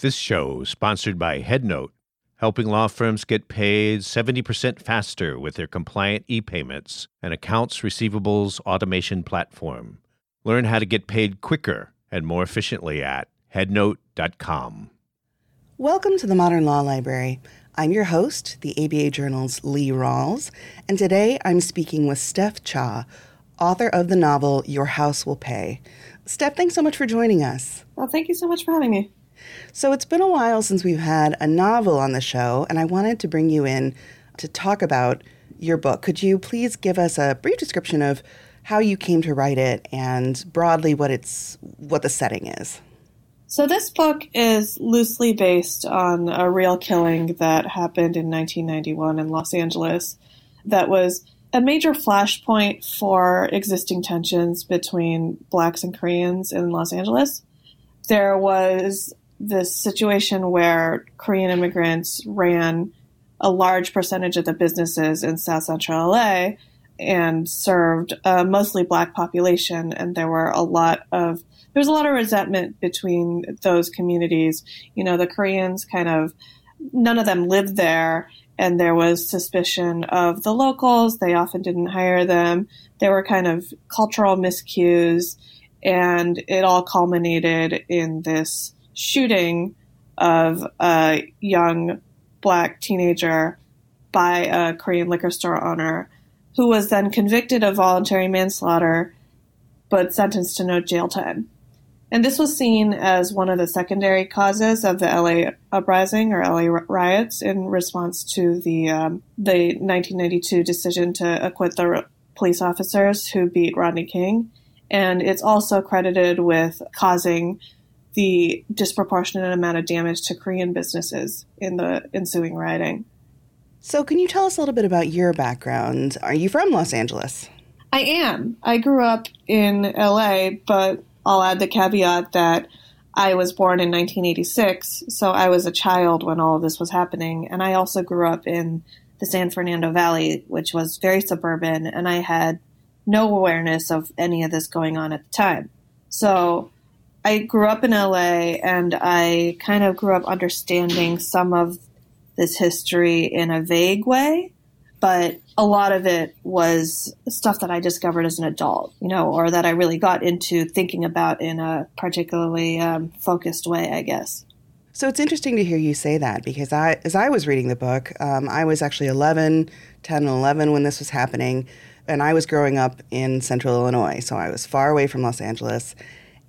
This show is sponsored by HeadNote, helping law firms get paid 70% faster with their compliant e-payments and accounts receivables automation platform. Learn how to get paid quicker and more efficiently at headnote.com. Welcome to the Modern Law Library. I'm your host, the ABA Journal's Lee Rawles, and today I'm speaking with Steph Cha, author of the novel Your House Will Pay. Steph, thanks so much for joining us. Well, thank you so much for having me. So it's been a while since we've had a novel on the show, and I wanted to bring you in to talk about your book. Could you please give us a brief description of how you came to write it and broadly what it's what the setting is? So this book is loosely based on a real killing that happened in 1991 in Los Angeles that was a major flashpoint for existing tensions between blacks and Koreans in Los Angeles. There was this situation where Korean immigrants ran a large percentage of the businesses in South Central LA and served a mostly black population, and there were a lot of there was a lot of resentment between those communities. You know, the Koreans kind of none of them lived there, and there was suspicion of the locals. They often didn't hire them. There were kind of cultural miscues, and it all culminated in this shooting of a young black teenager by a Korean liquor store owner who was then convicted of voluntary manslaughter but sentenced to no jail time. And this was seen as one of the secondary causes of the LA uprising or LA riots in response to the um, the 1992 decision to acquit the police officers who beat Rodney King. And it's also credited with causing the disproportionate amount of damage to Korean businesses in the ensuing rioting. So, can you tell us a little bit about your background? Are you from Los Angeles? I am. I grew up in LA, but I'll add the caveat that I was born in 1986, so I was a child when all of this was happening. And I also grew up in the San Fernando Valley, which was very suburban, and I had no awareness of any of this going on at the time. So I grew up in LA and I kind of grew up understanding some of this history in a vague way, but a lot of it was stuff that I discovered as an adult, you know, or that I really got into thinking about in a particularly um, focused way, I guess. So it's interesting to hear you say that because I, as I was reading the book, um, I was actually 11, 10, and 11 when this was happening, and I was growing up in central Illinois, so I was far away from Los Angeles.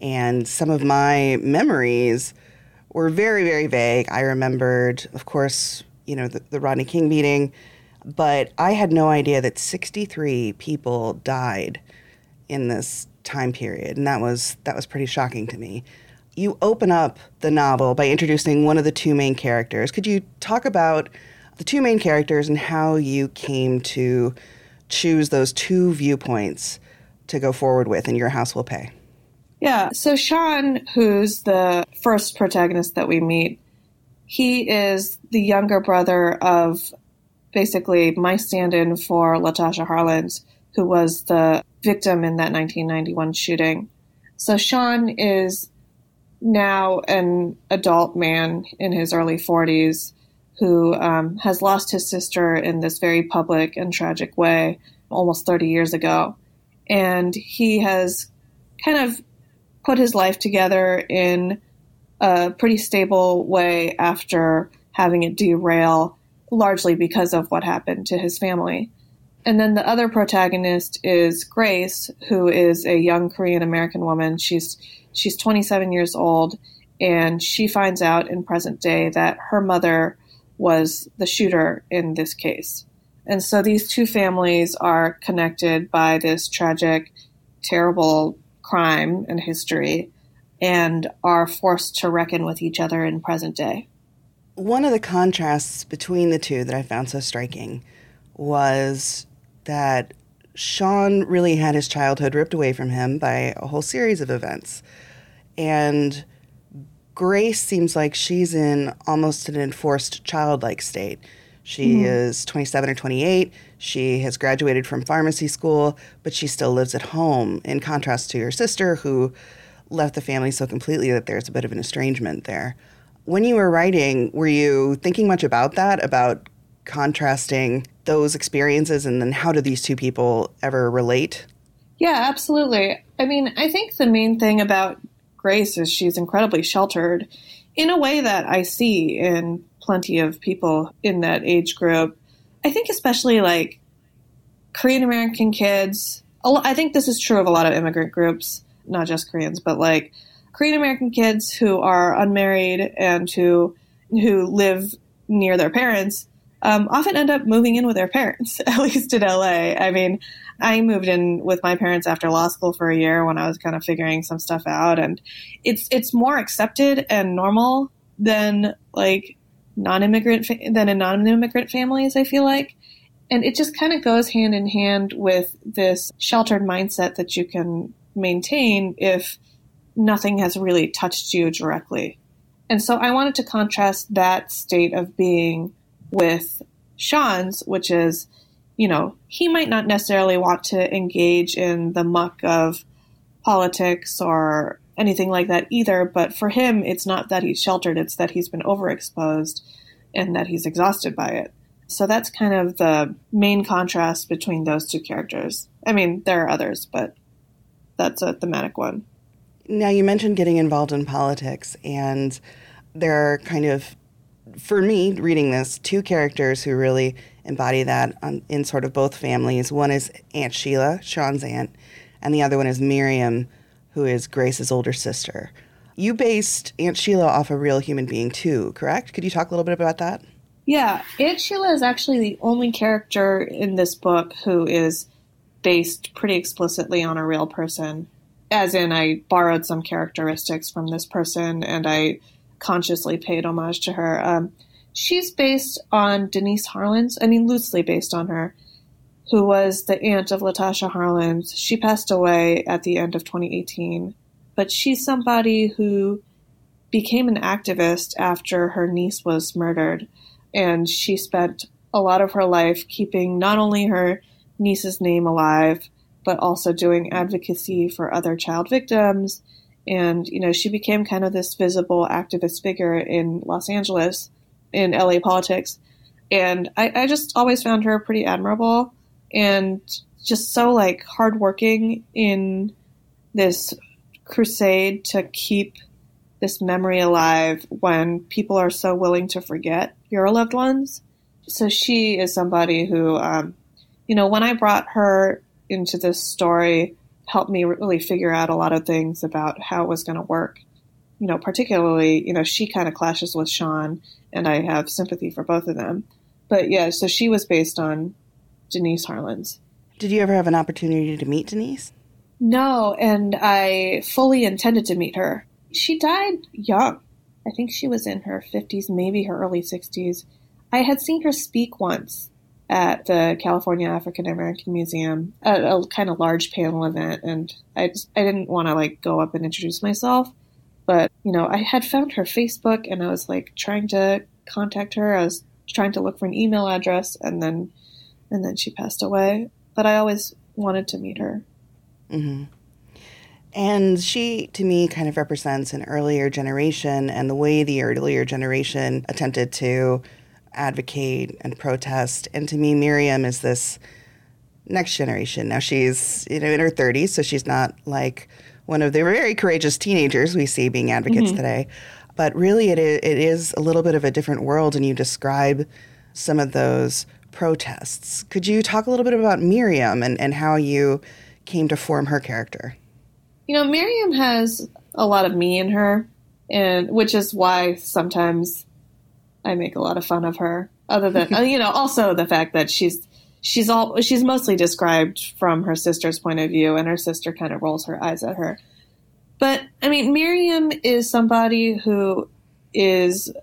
And some of my memories were very, very vague. I remembered, of course, you know, the, the Rodney King meeting, but I had no idea that 63 people died in this time period, and that was that was pretty shocking to me. You open up the novel by introducing one of the two main characters. Could you talk about the two main characters and how you came to choose those two viewpoints to go forward with in Your House Will Pay? Yeah. So Sean, who's the first protagonist that we meet, he is the younger brother of basically my stand-in for Latasha Harlins, who was the victim in that 1991 shooting. So Sean is now an adult man in his early 40s who um, has lost his sister in this very public and tragic way almost 30 years ago. And he has kind of put his life together in a pretty stable way after having it derail, largely because of what happened to his family. And then the other protagonist is Grace, who is a young Korean American woman. She's she's 27 years old, and she finds out in present day that her mother was the shooter in this case. And so these two families are connected by this tragic, terrible crime and history and are forced to reckon with each other in present day. One of the contrasts between the two that I found so striking was that Sean really had his childhood ripped away from him by a whole series of events. And Grace seems like she's in almost an enforced childlike state. She mm-hmm. is 27 or 28. She has graduated from pharmacy school, but she still lives at home, in contrast to your sister, who left the family so completely that there's a bit of an estrangement there. When you were writing, were you thinking much about that, about contrasting those experiences, and then how do these two people ever relate? Yeah, absolutely. I mean, I think the main thing about Grace is she's incredibly sheltered in a way that I see in plenty of people in that age group. I think, especially like Korean American kids, I think this is true of a lot of immigrant groups, not just Koreans, but like Korean American kids who are unmarried and who who live near their parents um, often end up moving in with their parents, at least in LA. I mean, I moved in with my parents after law school for a year when I was kind of figuring some stuff out, and it's it's more accepted and normal than like non-immigrant fa- than a non-immigrant families. I feel like, and it just kind of goes hand in hand with this sheltered mindset that you can maintain if nothing has really touched you directly. And so I wanted to contrast that state of being with Sean's, which is, you know, he might not necessarily want to engage in the muck of politics or anything like that either, but for him, it's not that he's sheltered, it's that he's been overexposed and that he's exhausted by it. So that's kind of the main contrast between those two characters. I mean, there are others, but that's a thematic one. Now, you mentioned getting involved in politics, and there are kind of for me, reading this, two characters who really embody that on, in sort of both families. One is Aunt Sheila, Sean's aunt, and the other one is Miriam, who is Grace's older sister. You based Aunt Sheila off a real human being too, correct? Could you talk a little bit about that? Yeah, Aunt Sheila is actually the only character in this book who is based pretty explicitly on a real person. As in, I borrowed some characteristics from this person and I consciously paid homage to her. Um, she's based on Denise Harlins, I mean, loosely based on her, who was the aunt of Latasha Harlins. She passed away at the end of 2018, but she's somebody who became an activist after her niece was murdered. And she spent a lot of her life keeping not only her niece's name alive, but also doing advocacy for other child victims and, you know, she became kind of this visible activist figure in Los Angeles, in LA politics. And I, I just always found her pretty admirable and just so like hardworking in this crusade to keep this memory alive when people are so willing to forget your loved ones. So she is somebody who, um, you know, when I brought her into this story, helped me really figure out a lot of things about how it was going to work. You know, particularly, you know, she kind of clashes with Sean, and I have sympathy for both of them. But yeah, so she was based on Denise Harlins. Did you ever have an opportunity to meet Denise? No, and I fully intended to meet her. She died young. I think she was in her 50s, maybe her early 60s. I had seen her speak once at the California African American Museum at a kind of large panel event, and I just, I didn't want to like go up and introduce myself, but you know I had found her Facebook and I was like trying to contact her. I was trying to look for an email address, and then and then she passed away. But I always wanted to meet her. Mm-hmm. And she, to me, kind of represents an earlier generation and the way the earlier generation attempted to advocate and protest. And to me, Miriam is this next generation. Now she's you know in her 30s, so she's not like one of the very courageous teenagers we see being advocates mm-hmm. today. But really, it is, it is a little bit of a different world, and you describe some of those protests. Could you talk a little bit about Miriam and, and how you came to form her character? You know, Miriam has a lot of me in her, and which is why sometimes I make a lot of fun of her. Other than uh, you know, also the fact that she's she's all she's mostly described from her sister's point of view, and her sister kind of rolls her eyes at her. But I mean, Miriam is somebody who is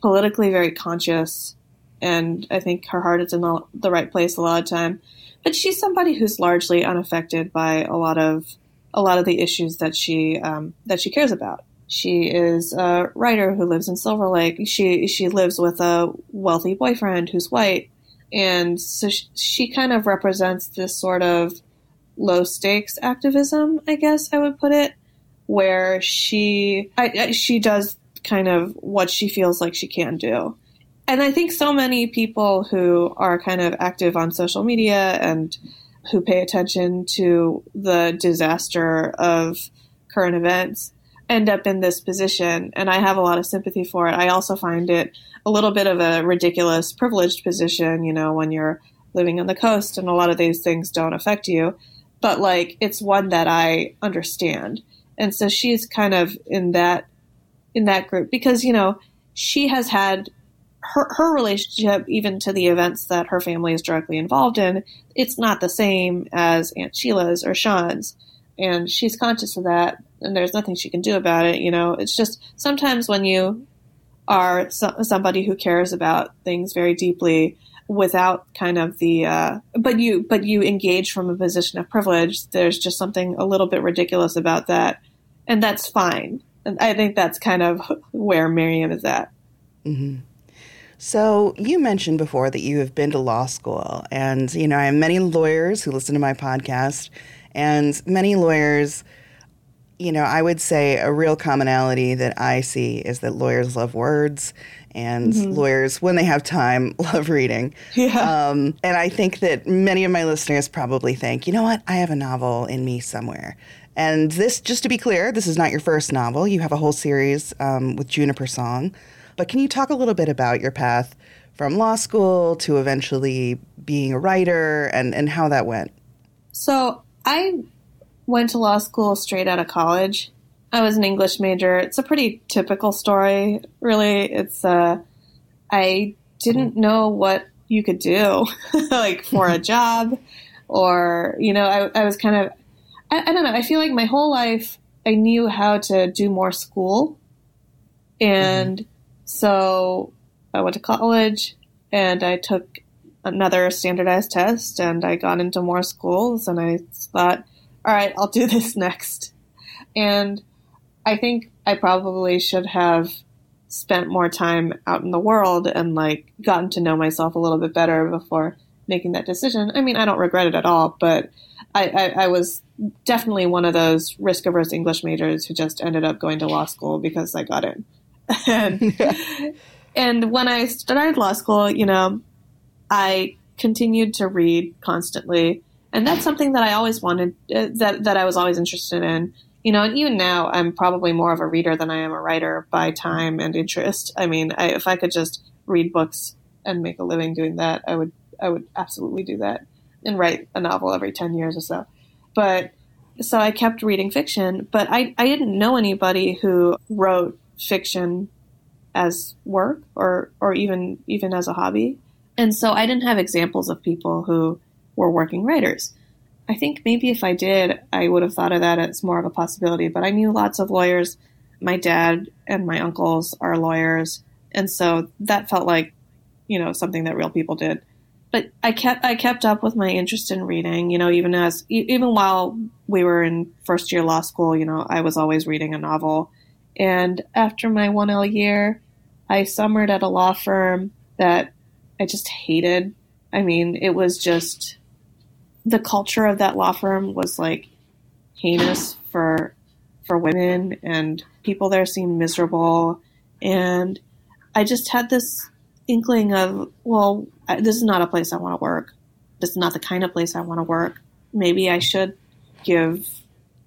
politically very conscious, and I think her heart is in the, right place a lot of time. But she's somebody who's largely unaffected by a lot of a lot of the issues that she um, that she cares about. She is a writer who lives in Silver Lake. She she lives with a wealthy boyfriend who's white, and so she, she kind of represents this sort of low stakes activism, I guess I would put it, where she I, she does kind of what she feels like she can do. And I think so many people who are kind of active on social media and who pay attention to the disaster of current events end up in this position. And I have a lot of sympathy for it. I also find it a little bit of a ridiculous, privileged position, you know, when you're living on the coast and a lot of these things don't affect you. But like, it's one that I understand. And so she's kind of in that, in that group because, you know, she has had her, her relationship, even to the events that her family is directly involved in, it's not the same as Aunt Sheila's or Sean's. And she's conscious of that, and there's nothing she can do about it. You know, it's just sometimes when you are so, somebody who cares about things very deeply without kind of the uh, but you but you engage from a position of privilege there's just something a little bit ridiculous about that and that's fine and i think that's kind of where miriam is at mm-hmm. So, you mentioned before that you have been to law school, and you know, I have many lawyers who listen to my podcast, and many lawyers, you know, I would say a real commonality that I see is that lawyers love words, and mm-hmm. lawyers, when they have time, love reading. Yeah. Um, and I think that many of my listeners probably think, you know what, I have a novel in me somewhere. And this, just to be clear, this is not your first novel. You have a whole series um, with Juniper Song. But can you talk a little bit about your path from law school to eventually being a writer and, and how that went? So I went to law school straight out of college. I was an English major. It's a pretty typical story, really. It's uh, I didn't know what you could do, like for a job, or you know, I, I was kind of, I, I don't know. I feel like my whole life I knew how to do more school, and mm-hmm. So I went to college and I took another standardized test and I got into more schools and I thought, all right, I'll do this next. And I think I probably should have spent more time out in the world and like gotten to know myself a little bit better before making that decision. I mean, I don't regret it at all, but I, I, I was definitely one of those risk averse English majors who just ended up going to law school because I got in and, and when I started law school, you know, I continued to read constantly, and that's something that I always wanted uh, that that I was always interested in. You know, and even now, I'm probably more of a reader than I am a writer by time and interest. I mean, I, if I could just read books and make a living doing that, I would I would absolutely do that and write a novel every ten years or so. But so I kept reading fiction, but I, I didn't know anybody who wrote fiction as work or or even even as a hobby. And so I didn't have examples of people who were working writers. I think maybe if I did, I would have thought of that as more of a possibility, but I knew lots of lawyers. My dad and my uncles are lawyers, and so that felt like, you know, something that real people did. But I kept I kept up with my interest in reading, you know, even as even while we were in first year law school, you know, I was always reading a novel and after my 1L year, I summered at a law firm that I just hated. I mean, it was just the culture of that law firm was like heinous for for women and people there seemed miserable and I just had this inkling of, well, this is not a place I want to work. This is not the kind of place I want to work. Maybe I should give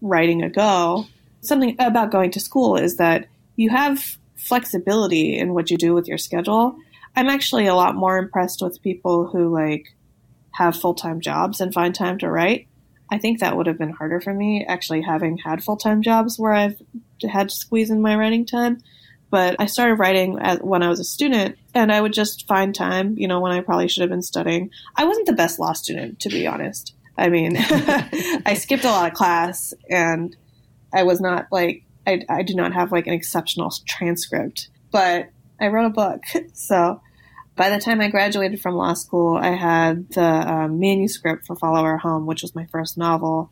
writing a go something about going to school is that you have flexibility in what you do with your schedule. I'm actually a lot more impressed with people who like have full time jobs and find time to write. I think that would have been harder for me actually having had full time jobs where I've had to squeeze in my writing time. But I started writing when I was a student, and I would just find time, you know, when I probably should have been studying. I wasn't the best law student, to be honest. I mean, I skipped a lot of class, and I was not like I, I do not have like an exceptional transcript, but I wrote a book. So by the time I graduated from law school, I had the um, manuscript for Follow Her Home, which was my first novel.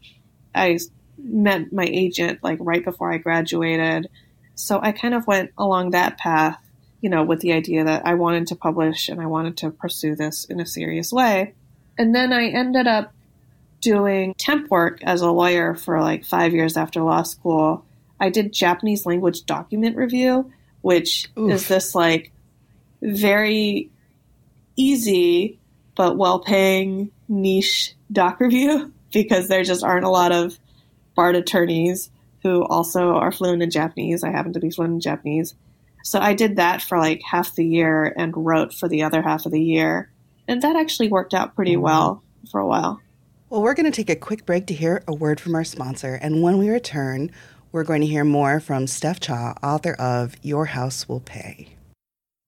I met my agent like right before I graduated. So I kind of went along that path, you know, with the idea that I wanted to publish and I wanted to pursue this in a serious way. And then I ended up doing temp work as a lawyer for like five years after law school. I did Japanese language document review, which Oof. is this like very easy but well paying niche doc review because there just aren't a lot of barred attorneys who also are fluent in Japanese. I happen to be fluent in Japanese. So I did that for like half the year and wrote for the other half of the year. And that actually worked out pretty mm-hmm. well for a while. Well, we're going to take a quick break to hear a word from our sponsor. And when we return, we're going to hear more from Steph Cha, author of Your House Will Pay.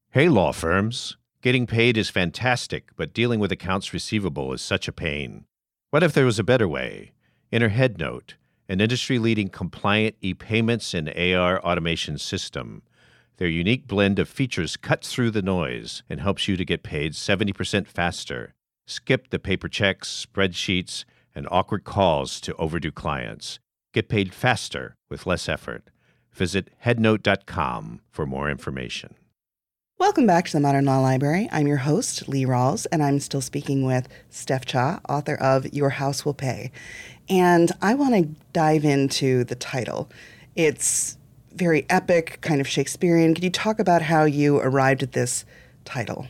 Hey, law firms. Getting paid is fantastic, but dealing with accounts receivable is such a pain. What if there was a better way? Enter HeadNote, an industry leading compliant e payments and AR automation system. Their unique blend of features cuts through the noise and helps you to get paid 70% faster. Skip the paper checks, spreadsheets, and awkward calls to overdue clients. Get paid faster with less effort. Visit headnote.com for more information. Welcome back to the Modern Law Library. I'm your host, Lee Rawles, and I'm still speaking with Steph Cha, author of Your House Will Pay. And I want to dive into the title. It's very epic, kind of Shakespearean. Could you talk about how you arrived at this title?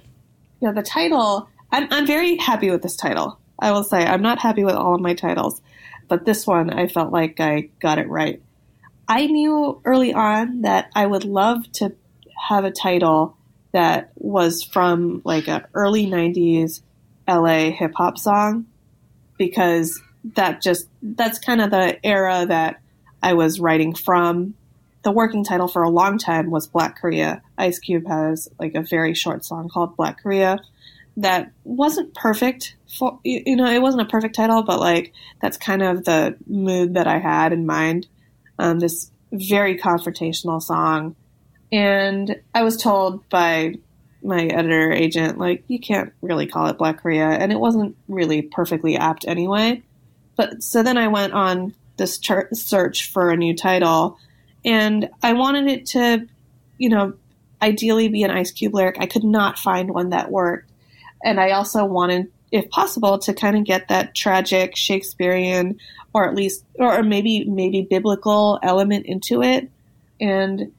Yeah, the title, I'm, I'm very happy with this title. I will say, I'm not happy with all of my titles, but this one, I felt like I got it right. I knew early on that I would love to have a title that was from like a early 90s LA hip hop song because that just that's kind of the era that I was writing from. The working title for a long time was Black Korea. Ice Cube has like a very short song called Black Korea that wasn't perfect for you know it wasn't a perfect title but like that's kind of the mood that I had in mind. Um, this very confrontational song and I was told by my editor agent, like, you can't really call it Black Korea. And it wasn't really perfectly apt anyway. But so then I went on this char- search for a new title. And I wanted it to, you know, ideally be an Ice Cube lyric. I could not find one that worked. And I also wanted, if possible, to kind of get that tragic Shakespearean or at least, or maybe, maybe biblical element into it. And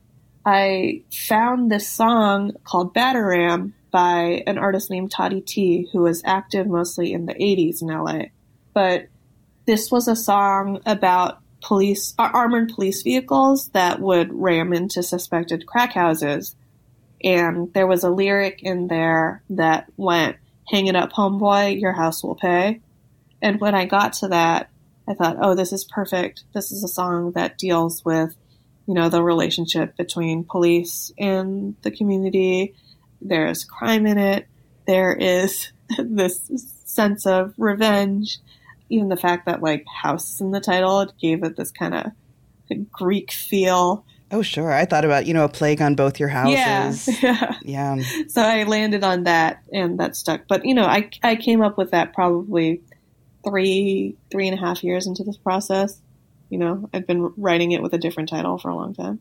I found this song called Batterram by an artist named Toddy Tee, who was active mostly in the 80s in LA. But this was a song about police, uh, armored police vehicles that would ram into suspected crack houses. And there was a lyric in there that went, Hang it up, homeboy, your house will pay. And when I got to that, I thought, oh, this is perfect. This is a song that deals with you know, the relationship between police and the community. There's crime in it. There is this sense of revenge. Even the fact that like house in the title it gave it this kind of Greek feel. Oh, sure. I thought about, you know, a plague on both your houses. Yeah. yeah. So I landed on that and that stuck. But, you know, I, I came up with that probably three, three and a half years into this process you know, I've been writing it with a different title for a long time.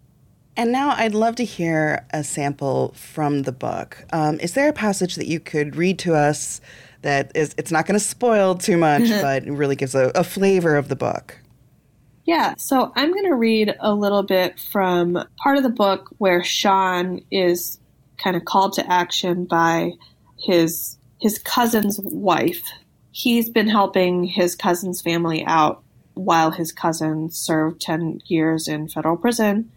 And now I'd love to hear a sample from the book. Um, is there a passage that you could read to us that is, it's not going to spoil too much, but really gives a, a flavor of the book? Yeah, so I'm going to read a little bit from part of the book where Sean is kind of called to action by his his cousin's wife. He's been helping his cousin's family out while his cousin served 10 years in federal prison.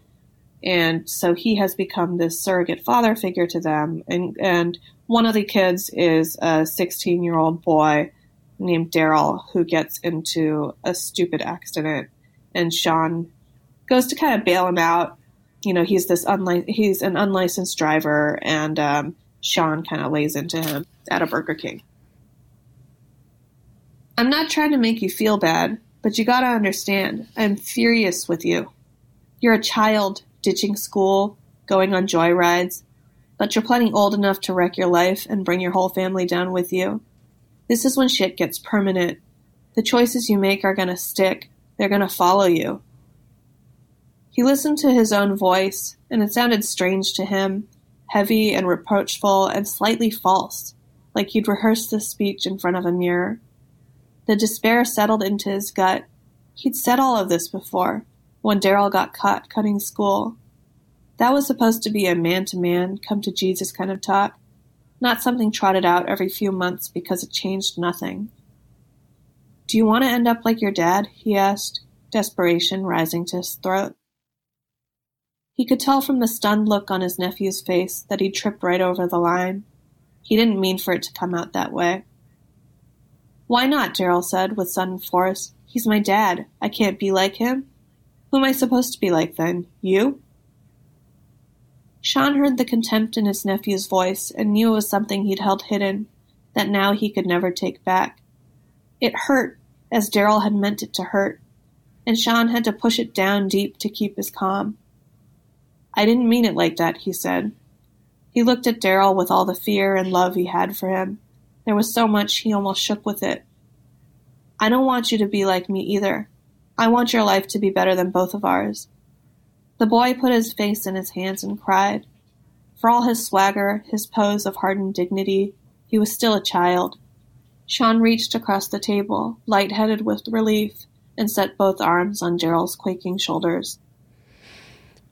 And so he has become this surrogate father figure to them. And, and one of the kids is a 16 year old boy named Daryl who gets into a stupid accident. And Sean goes to kind of bail him out. You know, he's this unli- he's an unlicensed driver, and um, Sean kind of lays into him at a Burger King. I'm not trying to make you feel bad, but you gotta understand, I'm furious with you. You're a child, ditching school, going on joyrides, but you're plenty old enough to wreck your life and bring your whole family down with you. This is when shit gets permanent. The choices you make are gonna stick, they're gonna follow you. He listened to his own voice, and it sounded strange to him, heavy and reproachful and slightly false, like he'd rehearsed this speech in front of a mirror. The despair settled into his gut. He'd said all of this before, when Daryl got caught cutting school. That was supposed to be a man to man, come to Jesus kind of talk, not something trotted out every few months because it changed nothing. Do you want to end up like your dad? he asked, desperation rising to his throat. He could tell from the stunned look on his nephew's face that he'd tripped right over the line. He didn't mean for it to come out that way. Why not? Daryl said with sudden force. He's my dad. I can't be like him. Who am I supposed to be like then? You? Sean heard the contempt in his nephew's voice and knew it was something he'd held hidden, that now he could never take back. It hurt, as Daryl had meant it to hurt, and Sean had to push it down deep to keep his calm. I didn't mean it like that, he said. He looked at Daryl with all the fear and love he had for him. There was so much he almost shook with it. I don't want you to be like me either. I want your life to be better than both of ours. The boy put his face in his hands and cried. For all his swagger, his pose of hardened dignity, he was still a child. Sean reached across the table, light-headed with relief, and set both arms on Daryl's quaking shoulders.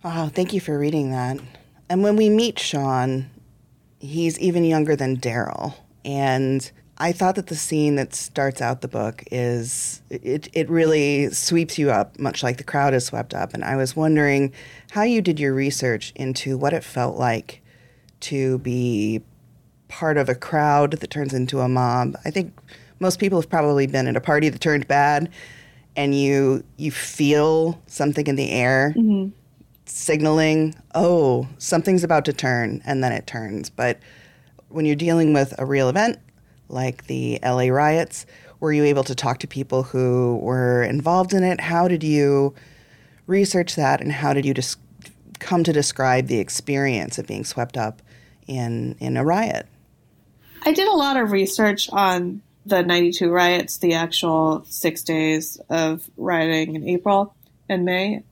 Wow, thank you for reading that. And when we meet Sean, he's even younger than Daryl. And I thought that the scene that starts out the book is it it really sweeps you up, much like the crowd is swept up. And I was wondering how you did your research into what it felt like to be part of a crowd that turns into a mob. I think most people have probably been at a party that turned bad, and you you feel something in the air. Mm-hmm. Signaling, oh, something's about to turn, and then it turns. But when you're dealing with a real event like the LA riots? Were you able to talk to people who were involved in it? How did you research that, and how did you just come to describe the experience of being swept up in in a riot? I did a lot of research on the 92 riots, the actual six days of rioting in April and May.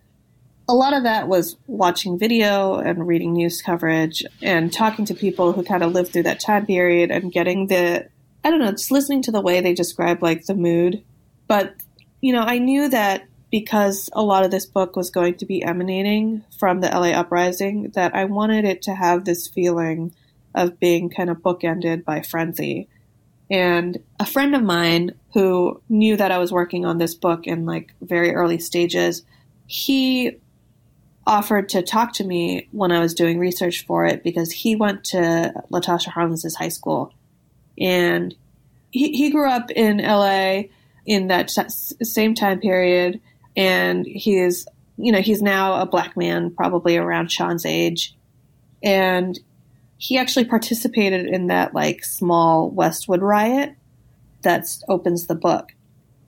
A lot of that was watching video and reading news coverage and talking to people who kind of lived through that time period and getting the I don't know, just listening to the way they describe like the mood. But, you know, I knew that because a lot of this book was going to be emanating from the LA uprising, that I wanted it to have this feeling of being kind of bookended by frenzy. And a friend of mine who knew that I was working on this book in like very early stages, he offered to talk to me when I was doing research for it because he went to Latasha Harlins' high school. And he, he grew up in LA in that same time period, and he is, you know, he's now a black man, probably around Sean's age, and he actually participated in that like small Westwood riot that opens the book.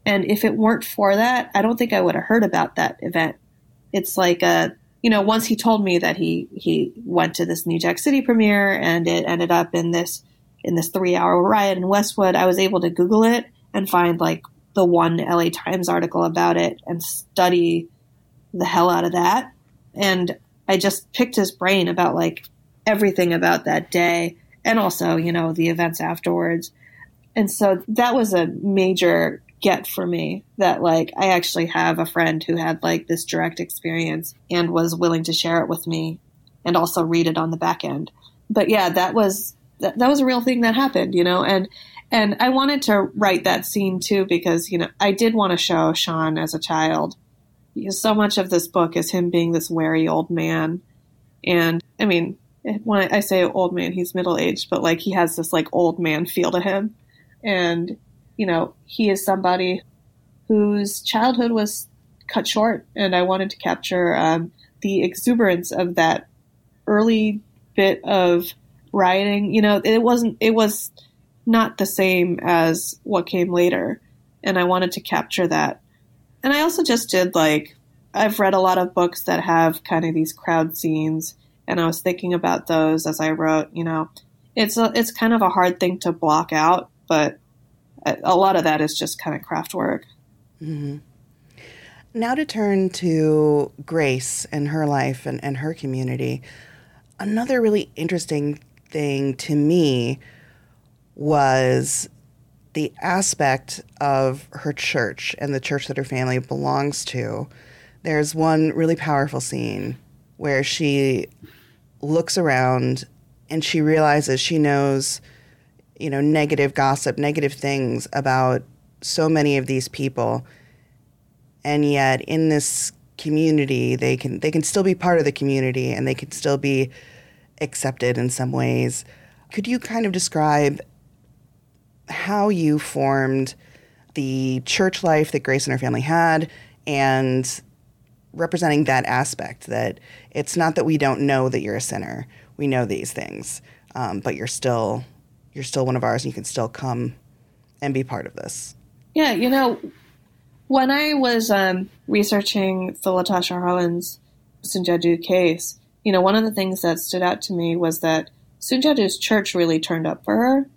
And if it weren't for that, I don't think I would have heard about that event. It's like a, you know, once he told me that he he went to this New Jack City premiere and it ended up in this in this three hour riot in Westwood, I was able to Google it and find like the one LA Times article about it and study the hell out of that. And I just picked his brain about like everything about that day and also, you know, the events afterwards. And so that was a major get for me that like I actually have a friend who had like this direct experience and was willing to share it with me and also read it on the back end. But yeah, that was that, that was a real thing that happened, you know, and and I wanted to write that scene too because you know I did want to show Sean as a child so much of this book is him being this wary old man, and I mean when I say old man, he's middle aged, but like he has this like old man feel to him, and you know he is somebody whose childhood was cut short, and I wanted to capture um, the exuberance of that early bit of rioting. You know, it wasn't. It was not the same as what came later, and I wanted to capture that. And I also just did like I've read a lot of books that have kind of these crowd scenes, and I was thinking about those as I wrote. You know, it's a, it's kind of a hard thing to block out, but a lot of that is just kind of craft work. Mm-hmm. Now to turn to Grace and her life and, and her community. Another really interesting thing to me was the aspect of her church and the church that her family belongs to. There's one really powerful scene where she looks around and she realizes she knows, you know, negative gossip, negative things about so many of these people. And yet in this community, they can they can still be part of the community and they can still be accepted in some ways. Could you kind of describe how you formed the church life that Grace and her family had and representing that aspect that it's not that we don't know that you're a sinner. We know these things um, but you're still you're still one of ours and you can still come and be part of this. Yeah you know when i was um, researching the latasha harlins Soon Ja Du case you know one of the things that stood out to me was that Soon Ja Du's church really turned up for her.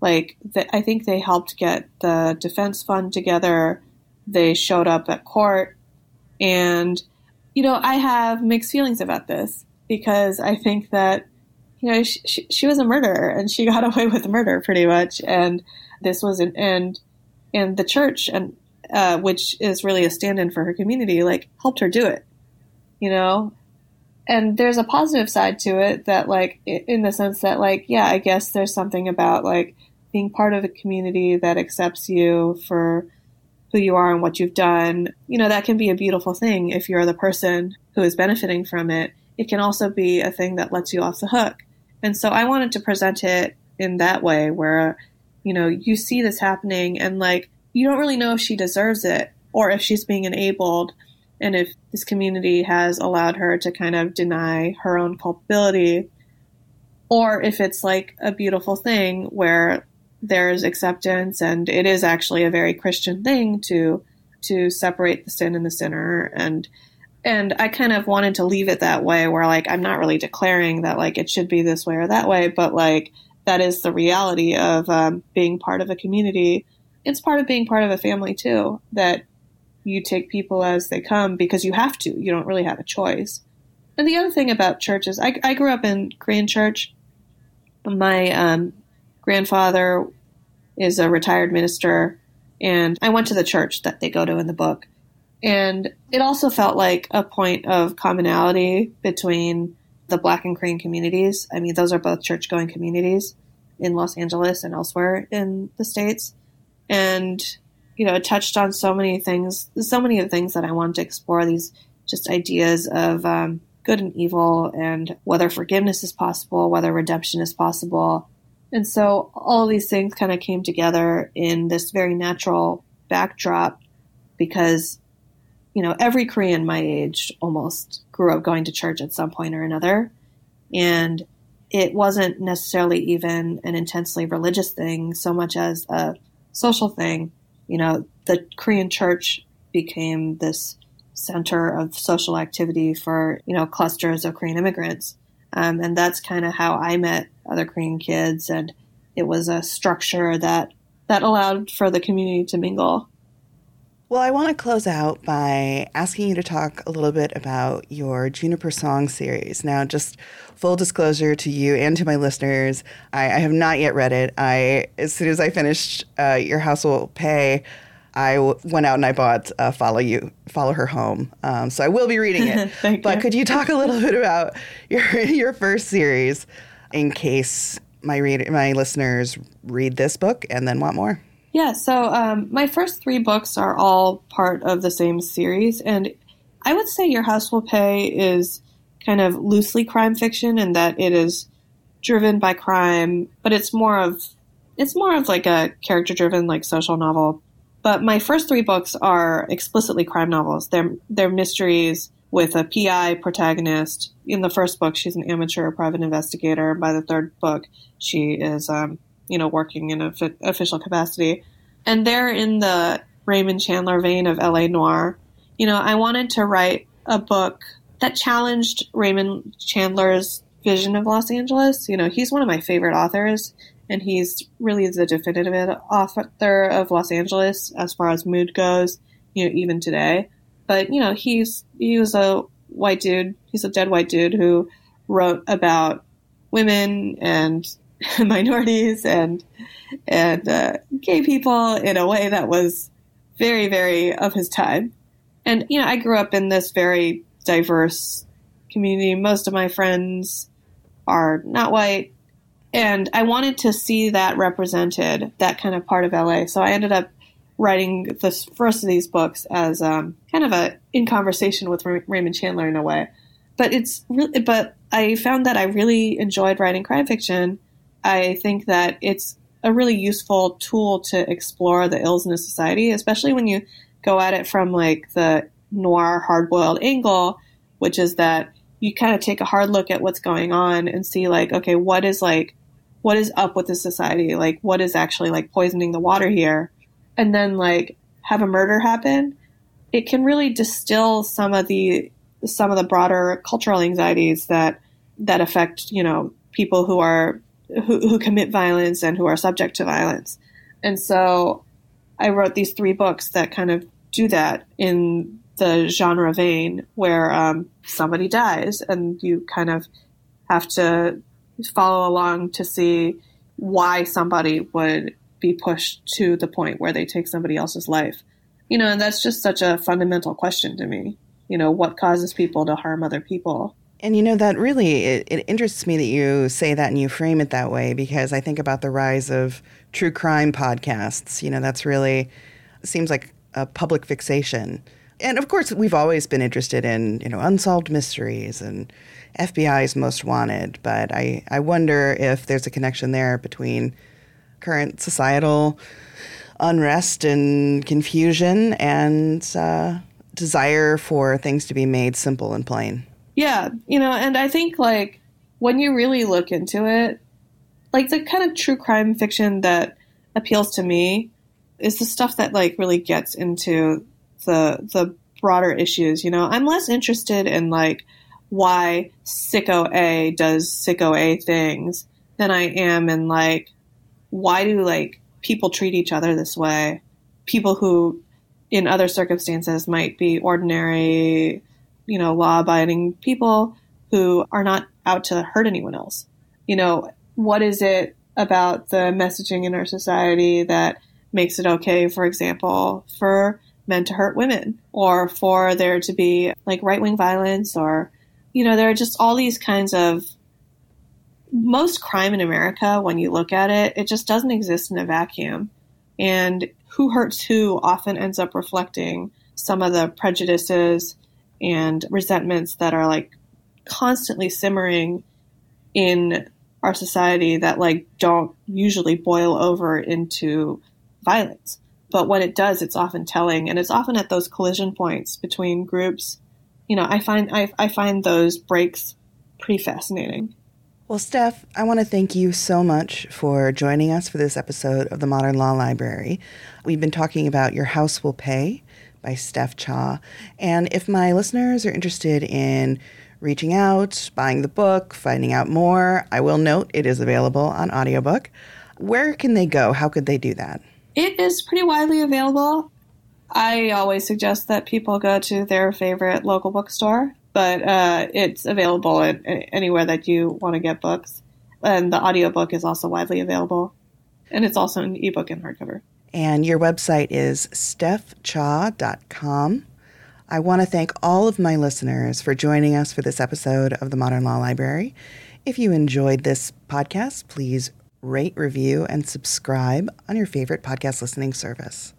Like the, i think they helped get the defense fund together. They showed up at court and, you know, I have mixed feelings about this because I think that, you know, she, she was a murderer and she got away with murder pretty much. And this was an, and, and the church and, uh, which is really a stand-in for her community, like helped her do it, you know? And there's a positive side to it that like, in the sense that like, yeah, I guess there's something about like being part of a community that accepts you for, who you are and what you've done, you know, that can be a beautiful thing if you're the person who is benefiting from it. It can also be a thing that lets you off the hook. And so I wanted to present it in that way where, you know, you see this happening and like, you don't really know if she deserves it or if she's being enabled and if this community has allowed her to kind of deny her own culpability or if it's like a beautiful thing where there's acceptance and it is actually a very Christian thing to to separate the sin and the sinner. And and I kind of wanted to leave it that way where like I'm not really declaring that like it should be this way or that way but like that is the reality of um, being part of a community. It's part of being part of a family too that you take people as they come because you have to. You don't really have a choice. And the other thing about churches I, I grew up in Korean church. My um, grandfather is a retired minister, and I went to the church that they go to in the book. And it also felt like a point of commonality between the Black and Korean communities. I mean, those are both church going communities in Los Angeles and elsewhere in the States. And, you know, it touched on so many things, so many of the things that I wanted to explore these just ideas of um, good and evil and whether forgiveness is possible, whether redemption is possible, and so all these things kind of came together in this very natural backdrop because, you know, every Korean my age almost grew up going to church at some point or another. And it wasn't necessarily even an intensely religious thing so much as a social thing. You know, the Korean church became this center of social activity for, you know, clusters of Korean immigrants. Um, and that's kind of how I met other Korean kids. And it was a structure that, that allowed for the community to mingle. Well, I want to close out by asking you to talk a little bit about your Juniper Song series. Now, just full disclosure to you and to my listeners, I, I have not yet read it. I, as soon as I finished uh, Your House Will Pay, I w- went out and I bought uh, "Follow You, Follow Her Home." Um, so I will be reading it. but you. could you talk a little bit about your your first series, in case my read my listeners read this book and then want more? Yeah. So um, my first three books are all part of the same series, and I would say Your House Will Pay is kind of loosely crime fiction, in that it is driven by crime, but it's more of it's more of like a character driven like social novel but my first three books are explicitly crime novels. They're they're mysteries with a PI protagonist. In the first book, she's an amateur private investigator. By the third book, she is, um, you know, working in an official capacity. And they're in the Raymond Chandler vein of LA noir. You know, I wanted to write a book that challenged Raymond Chandler's vision of Los Angeles. You know, he's one of my favorite authors and he's really the definitive author of Los Angeles as far as mood goes, you know, even today. But you know, he's he was a white dude. He's a dead white dude who wrote about women and minorities and and uh, gay people in a way that was very very of his time. And you know, I grew up in this very diverse community. Most of my friends are not white. And I wanted to see that represented, that kind of part of LA. So I ended up writing the first of these books as um, kind of a in conversation with Raymond Chandler in a way. But it's really, but I found that I really enjoyed writing crime fiction. I think that it's a really useful tool to explore the ills in a society, especially when you go at it from like the noir hard boiled angle, which is that you kind of take a hard look at what's going on and see like, okay, what is like, what is up with the society? Like, what is actually like poisoning the water here? And then like have a murder happen. It can really distill some of the some of the broader cultural anxieties that that affect you know people who are who, who commit violence and who are subject to violence. And so I wrote these three books that kind of do that in the genre vein where um, somebody dies and you kind of have to follow along to see why somebody would be pushed to the point where they take somebody else's life. You know, and that's just such a fundamental question to me. You know, what causes people to harm other people? And you know that really it, it, interests me that you say that and you frame it that way because I think about the rise of true crime podcasts. You know, that's really seems like a public fixation. And of course, we've always been interested in, you know, unsolved mysteries and FBI's most wanted, but I, I wonder if there's a connection there between current societal unrest and confusion and uh, desire for things to be made simple and plain. Yeah, you know, and I think like when you really look into it, like the kind of true crime fiction that appeals to me is the stuff that like really gets into the the broader issues, you know. I'm less interested in like why sicko A does sicko A things than I am in like why do like people treat each other this way? People who in other circumstances might be ordinary you know, law abiding people who are not out to hurt anyone else. You know, what is it about the messaging in our society that makes it okay, for example, for men to hurt women or for there to be like right wing violence or, you know, there are just all these kinds of most crime in America, when you look at it, it just doesn't exist in a vacuum. And who hurts who often ends up reflecting some of the prejudices and resentments that are like constantly simmering in our society that like don't usually boil over into violence. But when it does, it's often telling, and it's often at those collision points between groups. You know, I find I, I find those breaks pretty fascinating. Well, Steph, I want to thank you so much for joining us for this episode of the Modern Law Library. We've been talking about Your House Will Pay, by Steph Cha. And if my listeners are interested in reaching out, buying the book, finding out more, I will note it is available on audiobook. Where can they go? How could they do that? It is pretty widely available. I always suggest that people go to their favorite local bookstore, but uh, it's available at, anywhere that you want to get books. And the audiobook is also widely available. And it's also an ebook and hardcover. And your website is stephcha.com. I want to thank all of my listeners for joining us for this episode of the Modern Law Library. If you enjoyed this podcast, please rate, review, and subscribe on your favorite podcast listening service.